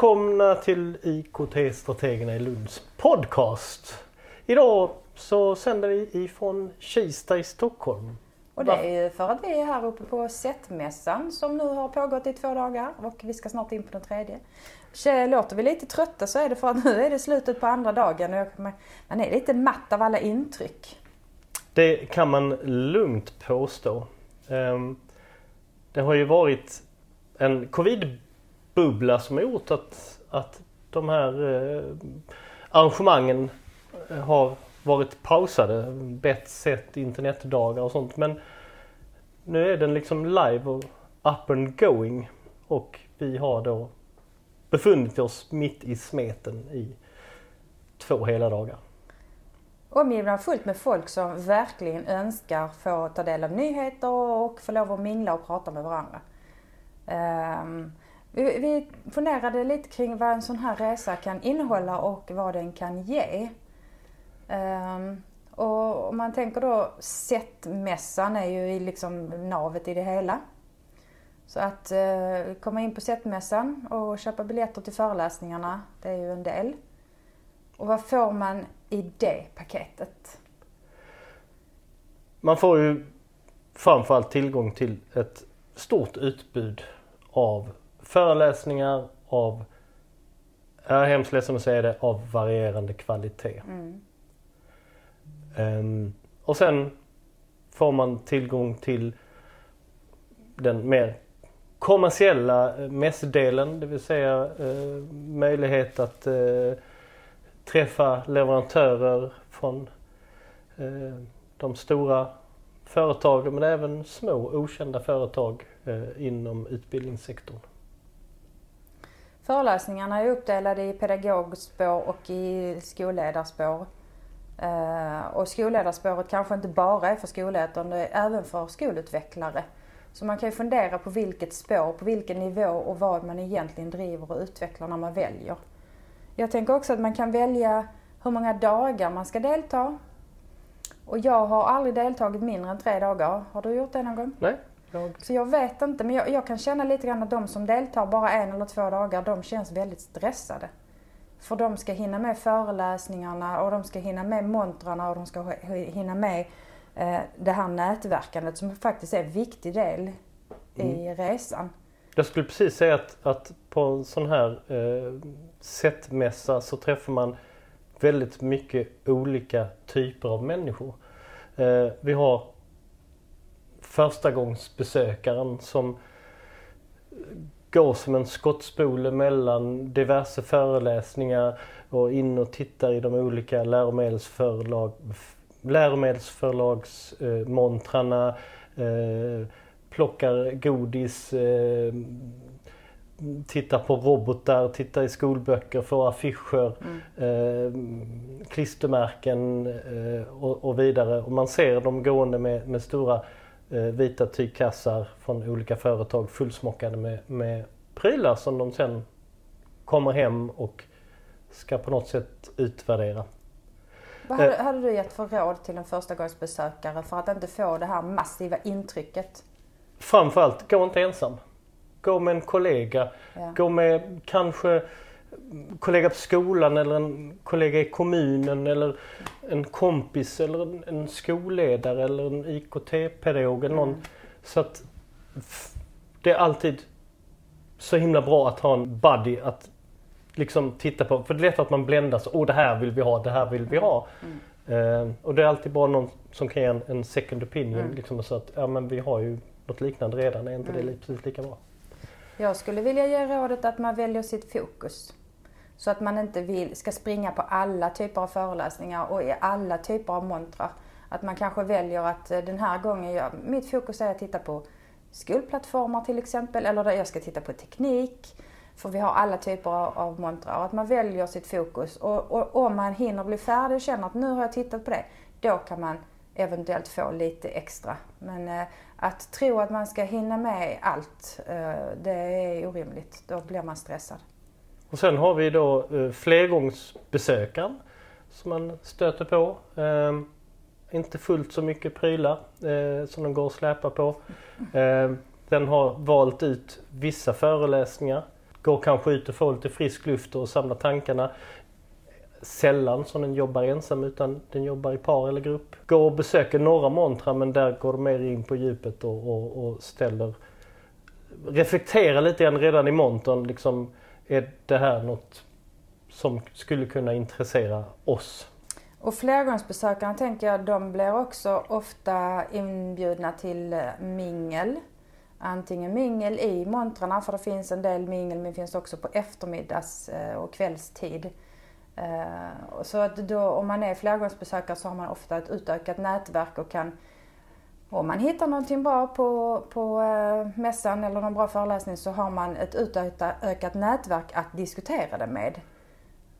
Välkomna till IKT-strategerna i Lunds podcast. Idag så sänder vi ifrån Kista i Stockholm. Och det är ju för att vi är här uppe på SET-mässan som nu har pågått i två dagar och vi ska snart in på den tredje. Låter vi lite trötta så är det för att nu är det slutet på andra dagen och man är lite matt av alla intryck. Det kan man lugnt påstå. Ehm, det har ju varit en bubbla som har gjort att, att de här eh, arrangemangen eh, har varit pausade. Bett sett internetdagar och sånt. Men nu är den liksom live och up and going. Och vi har då befunnit oss mitt i smeten i två hela dagar. Omgivna fullt med folk som verkligen önskar få ta del av nyheter och få lov att mingla och prata med varandra. Um, vi, vi funderade lite kring vad en sån här resa kan innehålla och vad den kan ge. Um, och om man tänker då SET-mässan är ju liksom navet i det hela. Så att uh, komma in på SET-mässan och köpa biljetter till föreläsningarna, det är ju en del. Och vad får man i det paketet? Man får ju framförallt tillgång till ett stort utbud av föreläsningar, av, jag är hemskt ledsen att säga det, av varierande kvalitet. Mm. Um, och sen får man tillgång till den mer kommersiella mässdelen, det vill säga uh, möjlighet att uh, träffa leverantörer från uh, de stora företagen men även små okända företag inom utbildningssektorn. Föreläsningarna är uppdelade i pedagogspår och i skolledarspår. Eh, och skolledarspåret kanske inte bara är för skolledare utan det är även för skolutvecklare. Så man kan ju fundera på vilket spår, på vilken nivå och vad man egentligen driver och utvecklar när man väljer. Jag tänker också att man kan välja hur många dagar man ska delta. Och jag har aldrig deltagit mindre än tre dagar. Har du gjort det någon gång? Nej. Jag... Så jag vet inte, men jag, jag, kan känna lite grann att de som deltar bara en eller två dagar, de känns väldigt stressade. För de ska hinna med föreläsningarna och de ska hinna med montrarna och de ska hinna med eh, det här nätverkandet som faktiskt är en viktig del i mm. resan. Jag skulle precis säga att, att på en sån här eh, sättmässa så träffar man väldigt mycket olika typer av människor. Eh, vi har förstagångsbesökaren som går som en skottspole mellan diverse föreläsningar och in och tittar i de olika läromedelsförlag, läromedelsförlagsmontrarna, eh, plockar godis, eh, tittar på robotar, tittar i skolböcker, får affischer, mm. eh, klistermärken eh, och, och, vidare. Och man ser dem gående med, med stora vita tygkassar från olika företag fullsmockade med, med prylar som de sen kommer hem och ska på något sätt utvärdera. Vad hade, eh, hade du gett för råd till en förstagångsbesökare för att inte få det här massiva intrycket? Framförallt, gå inte ensam. Gå med en kollega. Ja. Gå med kanske kollega på skolan eller en kollega i kommunen eller en kompis eller en, en skolledare eller en IKT-pedagog eller någon. Mm. Så att det är alltid så himla bra att ha en buddy att liksom titta på. För det är lätt att man bländas. Åh, oh, det här vill vi ha, det här vill vi ha. Mm. Uh, och det är alltid bra någon som kan ge en, en second opinion. Mm. Liksom, så att ja, men vi har ju något liknande redan, är inte mm. det precis lika bra? Jag skulle vilja ge rådet att man väljer sitt fokus. Så att man inte vill, ska springa på alla typer av föreläsningar och i alla typer av montrar. Att man kanske väljer att eh, den här gången, jag, mitt fokus är att titta på skolplattformar till exempel, eller där jag ska titta på teknik. För vi har alla typer av, montrar. Och att man väljer sitt fokus. Och, och om man hinner bli färdig och känner att nu har jag tittat på det, då kan man eventuellt få lite extra. Men eh, att tro att man ska hinna med allt, eh, det är orimligt. Då blir man stressad. Och sen har vi då eh, flergångsbesökaren som man stöter på. Eh, inte fullt så mycket prylar eh, som de går att släpa på. Eh, den har valt ut vissa föreläsningar. går kanske ut och får lite frisk luft och samlar tankarna. Sällan som den jobbar ensam utan den jobbar i par eller grupp. Går och besöker några montrar men där går de mer in på djupet och, och, och ställer reflekterar lite grann redan i montern. Liksom, är det här något som skulle kunna intressera oss? Och flergångsbesökarna tänker jag, de blir också ofta inbjudna till eh, mingel. Antingen mingel i montrarna, för det finns en del mingel, men det finns också på eftermiddags eh, och kvällstid. Eh, så att då, om man är flergångsbesökare så har man ofta ett utökat nätverk och kan om man hittar någonting bra på, på eh, mässan eller någon bra föreläsning så har man ett utökat nätverk att diskutera det med.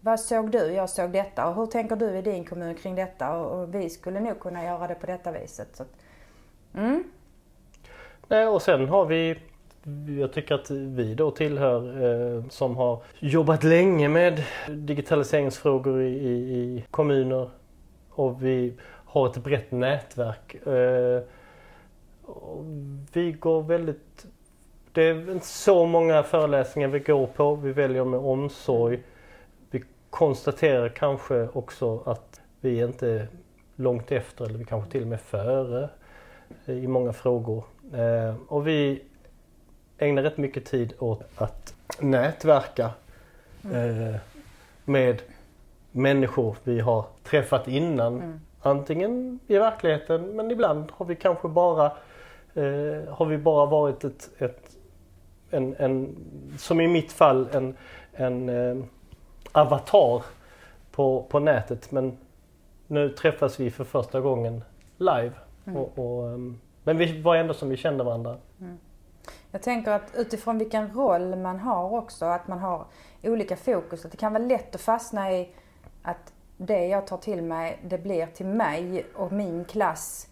Vad såg du? Jag såg detta. Och hur tänker du i din kommun kring detta? Och, och vi skulle nog kunna göra det på detta viset. Så att, mm. Nej, och sen har vi jag tycker att vi då tillhör eh, som har jobbat länge med digitaliseringsfrågor i, i, i kommuner och vi har ett brett nätverk. Eh, vi går väldigt... Det är inte så många föreläsningar vi går på. Vi väljer med omsorg konstaterar kanske också att vi inte är långt efter eller vi kanske till och med före i många frågor. Eh, och vi ägnar rätt mycket tid åt att nätverka eh, med människor vi har träffat innan. Mm. Antingen i verkligheten men ibland har vi kanske bara eh, har vi bara varit ett, ett en, en, som i mitt fall en, en eh, avatar på, på nätet men nu träffas vi för första gången live. Mm. Och, och, ehm, men vi var ändå som vi kände varandra. Mm. Jag tänker att utifrån vilken roll man har också, att man har olika fokus. Att det kan vara lätt att fastna i att det jag tar till mig, det blir till mig och min klass.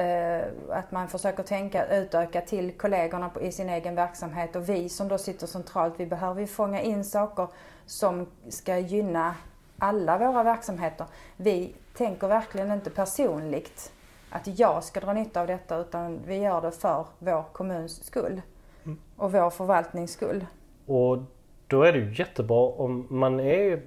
Uh, att man försöker tänka utöka till kollegorna i sin egen verksamhet och vi som då sitter centralt, vi behöver ju fånga in saker som ska gynna alla våra verksamheter. Vi tänker verkligen inte personligt att jag ska dra nytta av detta utan vi gör det för vår kommuns skull mm. och vår förvaltnings skull. Och då är det ju jättebra om man är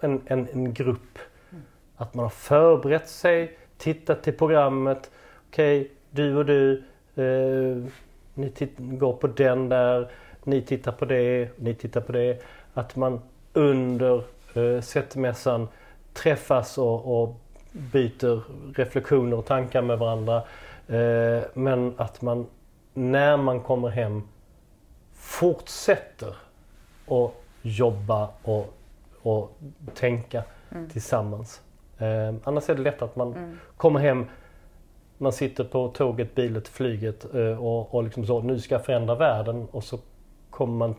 en, en, en grupp, mm. att man har förberett sig, tittat till programmet. Okej, okay, du och du, eh, ni går på den där, ni tittar på det, ni tittar på det att man under eh, sättmässan träffas och, och byter reflektioner och tankar med varandra. Eh, men att man när man kommer hem fortsätter att jobba och, och tänka mm. tillsammans. Eh, annars är det lätt att man mm. kommer hem, man sitter på tåget, bilet, flyget eh, och, och liksom så, nu ska jag förändra världen och så kommer man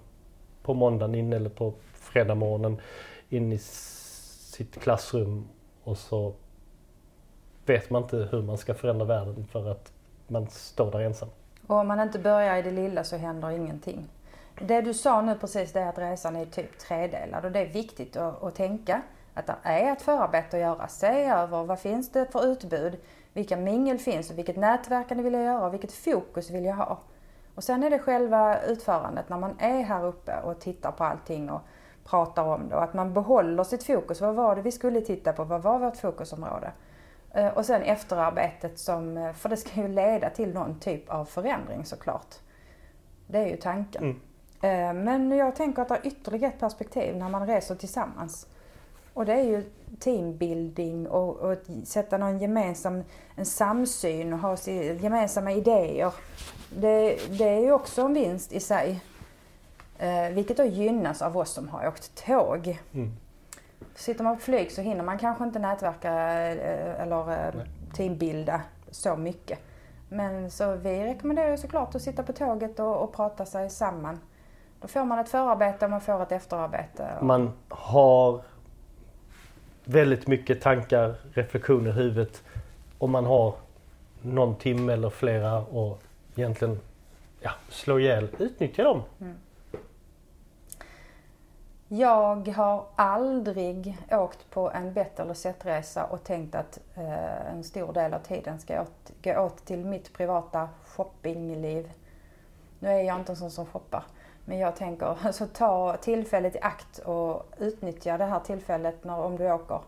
på måndagen in eller på fredag morgonen in i sitt klassrum och så vet man inte hur man ska förändra världen för att man står där ensam. Och om man inte börjar i det lilla så händer ingenting. Det du sa nu precis det är att resan är typ tredelad och det är viktigt att, att tänka att det är ett förarbete att göra. Se över vad finns det för utbud? Vilka mingel finns och vilket nätverkande vill jag göra och vilket fokus vill jag ha? Och sen är det själva utförandet när man är här uppe och tittar på allting och pratar om det och att man behåller sitt fokus. Vad var det vi skulle titta på? Vad var vårt fokusområde? Eh, och sen efterarbetet som, eh, för det ska ju leda till någon typ av förändring såklart. Det är ju tanken. Mm. Eh, men jag tänker att det är ytterligare ett perspektiv när man reser tillsammans. Och det är ju teambuilding och, och sätta någon gemensam en samsyn och ha gemensamma idéer. Det, det är ju också en vinst i sig. Eh, vilket då gynnas av oss som har åkt tåg. Mm. Sitter man på flyg så hinner man kanske inte nätverka eh, eller eh, teambilda så mycket. Men så vi rekommenderar ju såklart att sitta på tåget och, och prata sig samman. Då får man ett förarbete och man får ett efterarbete. Man har väldigt mycket tankar, reflektioner i huvudet Om man har någon timme eller flera och egentligen ja, slå ihjäl, utnyttja dem. Mm. Jag har aldrig åkt på en bett eller sett-resa och tänkt att eh, en stor del av tiden ska åt, gå åt till mitt privata shoppingliv. Nu är jag inte en sån som shoppar. Men jag tänker, alltså ta tillfället i akt och utnyttja det här tillfället när, om du åker.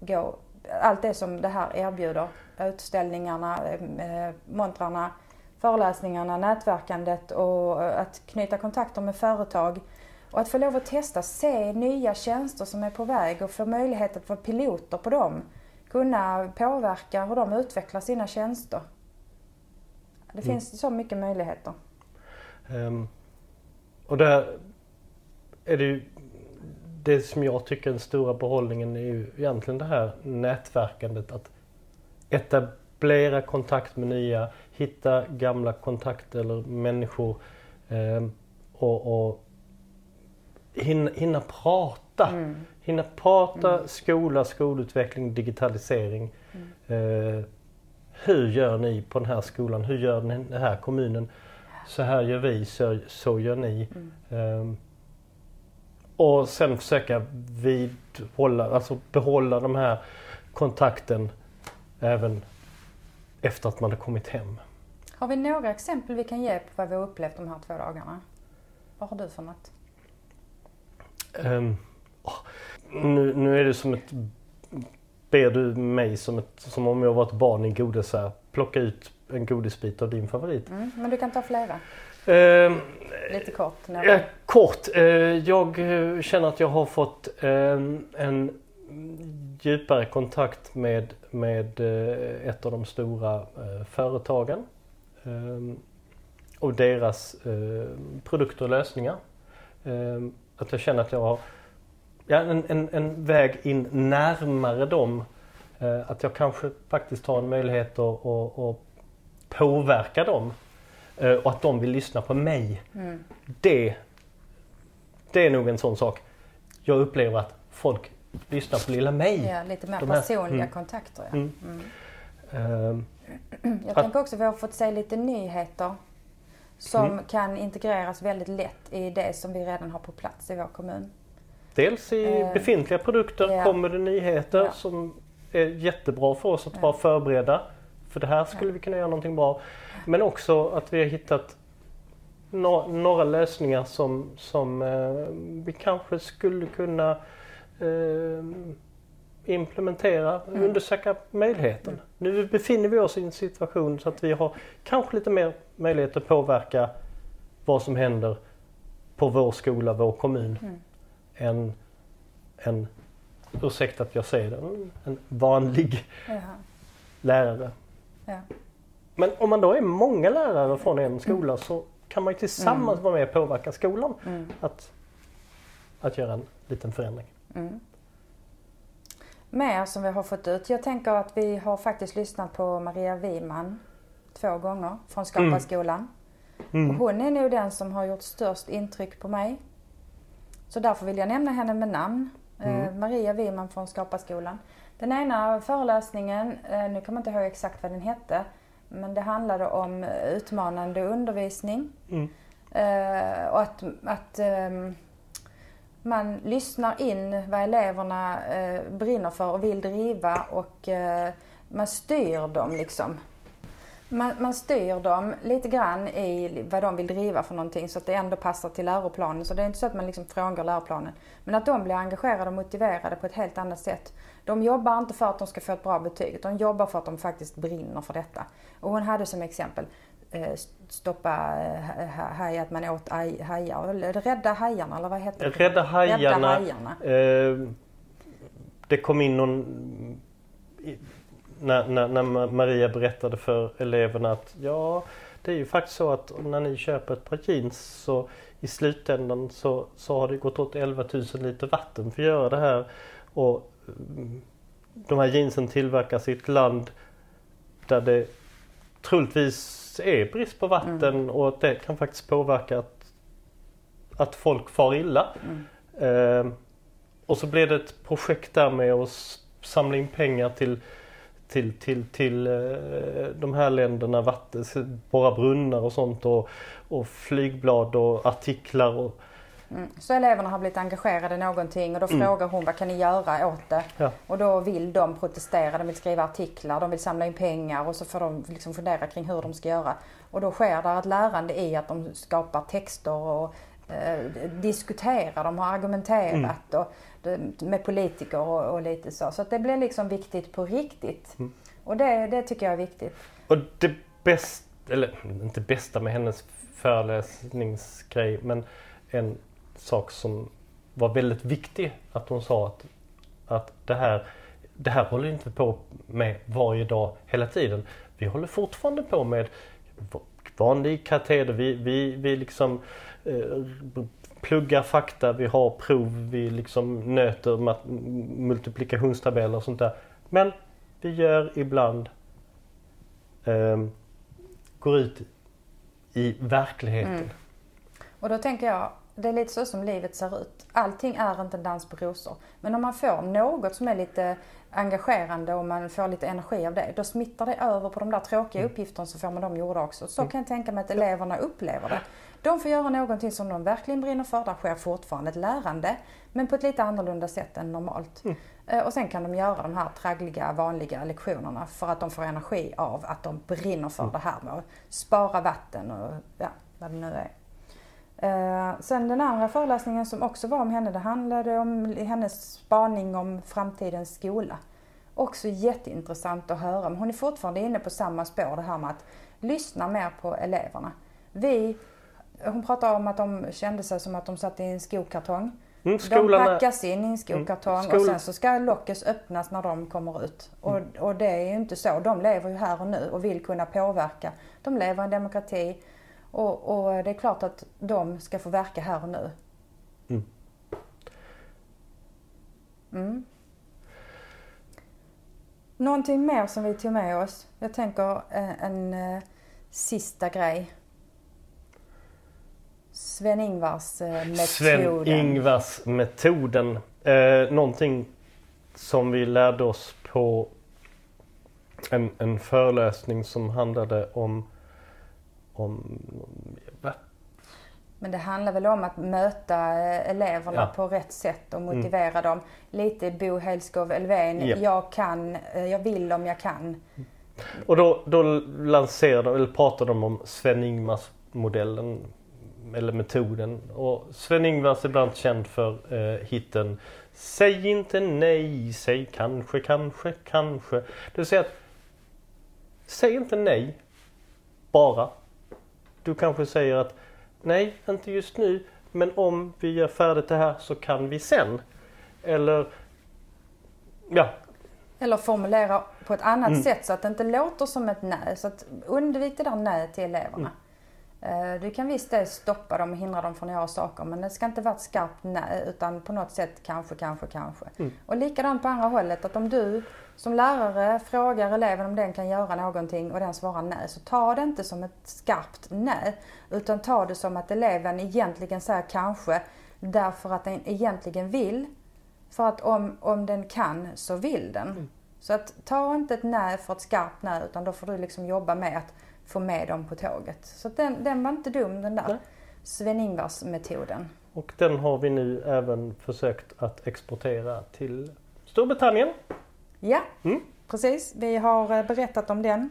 Gå, allt det som det här erbjuder. Utställningarna, eh, montrarna, föreläsningarna, nätverkandet och att knyta kontakter med företag. Och att få lov att testa, se nya tjänster som är på väg och få möjlighet att vara piloter på dem. Kunna påverka hur de utvecklar sina tjänster. Det mm. finns så mycket möjligheter. Um, och där är det ju det som jag tycker är den stora behållningen är ju egentligen det här nätverkandet. Att etablera kontakt med nya, hitta gamla kontakter eller människor eh, och, och hinna, hinna prata. Mm. Hinna prata mm. skola, skolutveckling, digitalisering. Mm. Eh, hur gör ni på den här skolan? Hur gör den här kommunen? Så här gör vi, så, så gör ni. Um, och sen försöka vidhålla, alltså behålla de här kontakten även efter att man har kommit hem. Har vi några exempel vi kan ge på vad vi har upplevt de här två dagarna? Vad har du för något? Um, nu, nu är det som ett ber du mig som, ett, som om jag var ett barn i här, plocka ut en godisbit av din favorit. Mm, men du kan ta flera. Eh, Lite kort. Eh, kort. Eh, jag eh, känner att jag har fått ehm, en djupare kontakt med, med eh, ett av de stora eh, företagen ehm, och deras produkter och lösningar. Ehm, att jag känner att jag har ja, en, en, en väg in närmare dem. Att jag kanske faktiskt har en möjlighet att, att, att påverka dem. Eh, och att de vill lyssna på mig. Mm. Det, det är nog en sån sak. Jag upplever att folk lyssnar på lilla mig. Ja, lite mer personliga mm. kontakter. Ja. Mm. Uh, jag att, tänker också att vi har fått se lite nyheter som mm. kan integreras väldigt lätt i det som vi redan har på plats i vår kommun. Dels i eh, befintliga produkter ja. kommer det nyheter ja. som är jättebra för oss att vara förberedda. För det här skulle vi kunna göra någonting bra. Men också att vi har hittat no några lösningar som, som eh, vi kanske skulle kunna eh, implementera, mm. undersöka möjligheten. Mm. Nu befinner vi oss i en situation så att vi har kanske lite mer möjlighet att påverka vad som händer på vår skola, vår kommun. Mm en, en ursäkta att jag säger det, en vanlig Jaha. lärare. Ja. Men om man då är många lärare från en skola så kan man ju tillsammans mm. vara med och påverka skolan mm. att, att göra en liten förändring. Mm. Mer som vi har fått ut. Jag tänker att vi har faktiskt lyssnat på Maria Wiman två gånger från Skaparskolan. Mm. Hon är nog den som har gjort störst intryck på mig. Så därför vill jag nämna henne med namn. Eh, mm. Maria Wiman från Skaparskolan. Den ena föreläsningen, eh, nu kommer jag inte ihåg exakt vad den hette, men det handlade om utmanande undervisning. Mm. Eh, och att, att ehm, man lyssnar in vad eleverna brinner för och vill driva och man styr dem liksom. Man, man styr dem lite grann i vad de vill driva för någonting så att det ändå passar till läroplanen. Så det är inte så att man liksom frångår läroplanen. Men att de blir engagerade och motiverade på ett helt annat sätt. De jobbar inte för att de ska få ett bra betyg, de jobbar för att de faktiskt brinner för detta. Och hon hade som exempel eh, stoppa eh, haj, att man åt hajar, rädda hajarna eller vad heter det? Rädda hajarna. Rädda hajarna. Eh, det kom in någon när, när, när, Maria berättade för eleverna att ja, det är ju faktiskt så att när ni köper ett par jeans så i slutändan så, så har det gått åt 11 000 liter vatten för att göra det här. Och mm, de här jeansen tillverkas i ett land där det troligtvis är brist på vatten mm. och det kan faktiskt påverka att, att folk far illa. Mm. Eh, och så blev det ett projekt där med att samla in pengar till till, till, till eh, de här länderna, vatten, borra brunnar och sånt och, och flygblad och artiklar. Och, Mm. Så eleverna har blivit engagerade i någonting och då mm. frågar hon vad kan ni göra åt det? Ja. Och då vill de protestera, de vill skriva artiklar, de vill samla in pengar och så får de liksom fundera kring hur de ska göra. Och då sker det ett lärande i att de skapar texter och eh, diskutera, de har argumenterat mm. och, med politiker och, och, lite så. Så det blir liksom viktigt på riktigt. Mm. Och det, det tycker jag är viktigt. Och det bästa, eller inte bästa med hennes föreläsningsgrej, men en sak som var väldigt viktig att hon sa att, att det, här, det här håller inte på med varje dag hela tiden. Vi håller fortfarande på med vanlig kateder. Vi, vi, vi liksom eh, pluggar fakta, vi har prov, vi liksom nöter multiplikationstabeller och sånt där. Men vi gör ibland eh, går ut i verkligheten. Mm. Och då tänker jag, det är lite så som livet ser ut. Allting är inte en dans på rosor. Men om man får något som är lite engagerande och man får lite energi av det, då smittar det över på de där tråkiga mm. uppgifterna så får man dem gjorda också. Så mm. kan jag tänka mig att eleverna upplever det. De får göra någonting som de verkligen brinner för. Där sker fortfarande ett lärande, men på ett lite annorlunda sätt än normalt. Mm. Eh, och sen kan de göra de här traggliga, vanliga lektionerna för att de får energi av att de brinner för mm. det här med att spara vatten och ja, vad det nu är. Eh, sen den andra föreläsningen som också var om henne, det handlade om hennes spaning om framtidens skola. Också jätteintressant att höra. Men hon är fortfarande inne på samma spår, det här med att lyssna mer på eleverna. Vi, hon pratar om att de kände sig som att de satt i en skokartong. Mm, de packas in i en skokartong mm, och sen så ska locket öppnas när de kommer ut. Och, mm. och det är ju inte så. De lever ju här och nu och vill kunna påverka. De lever i en demokrati och, och, det är klart att de ska få verka här och nu. Mm. Mm. Någonting mer som vi tog med oss? Jag tänker en, eh, en uh, sista grej. Sven-Ingvars uh, metoden. Sven-Ingvars metoden. Eh, någonting som vi lärde oss på en, en föreläsning som handlade om om... Men det handlar väl om att möta eh, eleverna ja. på rätt sätt och motivera mm. dem. Lite Bo Helskov Elfven, ja. jag kan, eh, jag vill om jag kan. Och då, då lanserade, eller pratade de om Sven-Ingvars modellen eller metoden. Och Sven-Ingvars är ibland känd för eh, hitten Säg inte nej, säg kanske, kanske, kanske. Det vill säga att Säg inte nej bara du kanske säger att nej, inte just nu, men om vi gör färdigt det här så kan vi sen. Eller ja. Eller formulera på ett annat mm. sätt så att det inte låter som ett nej. Så att undvik det där nej till eleverna. Mm. Eh, du kan visst stoppa dem och hindra dem från att göra saker men det ska inte vara ett skarpt nej utan på något sätt kanske, kanske, kanske. Mm. Och likadant på andra hållet att om du som lärare frågar eleven om den kan göra någonting och den svarar nej så ta det inte som ett skarpt nej utan ta det som att eleven egentligen säger kanske därför att den egentligen vill. För att om, om den kan så vill den. Mm. Så att ta inte ett nej för ett skarpt nej utan då får du liksom jobba med att få med dem på tåget. Så den, den var inte dum den där Sven-Ingvars metoden. Och den har vi nu även försökt att exportera till Storbritannien. Ja, mm. precis. Vi har eh, berättat om den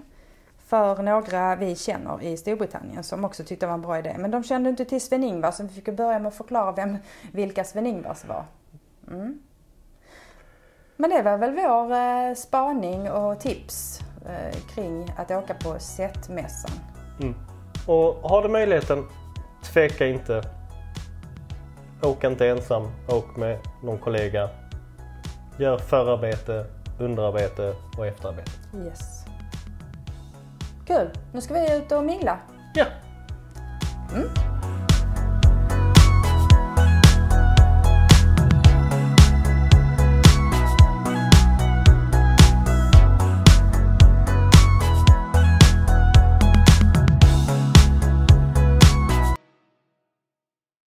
för några vi känner i Storbritannien som också tyckte det var en bra idé. Men de kände inte till Sven-Ingvars så vi fick börja med att förklara vem, vilka Sven-Ingvars var. Mm. Men det var väl vår eh, spaning och tips kring att åka på SET-mässan. Mm. Och har du möjligheten, tveka inte. Åk inte ensam, åk med någon kollega. Gör förarbete, underarbete och efterarbete. Yes. Kul! Nu ska vi ut och mingla. Ja. Mm.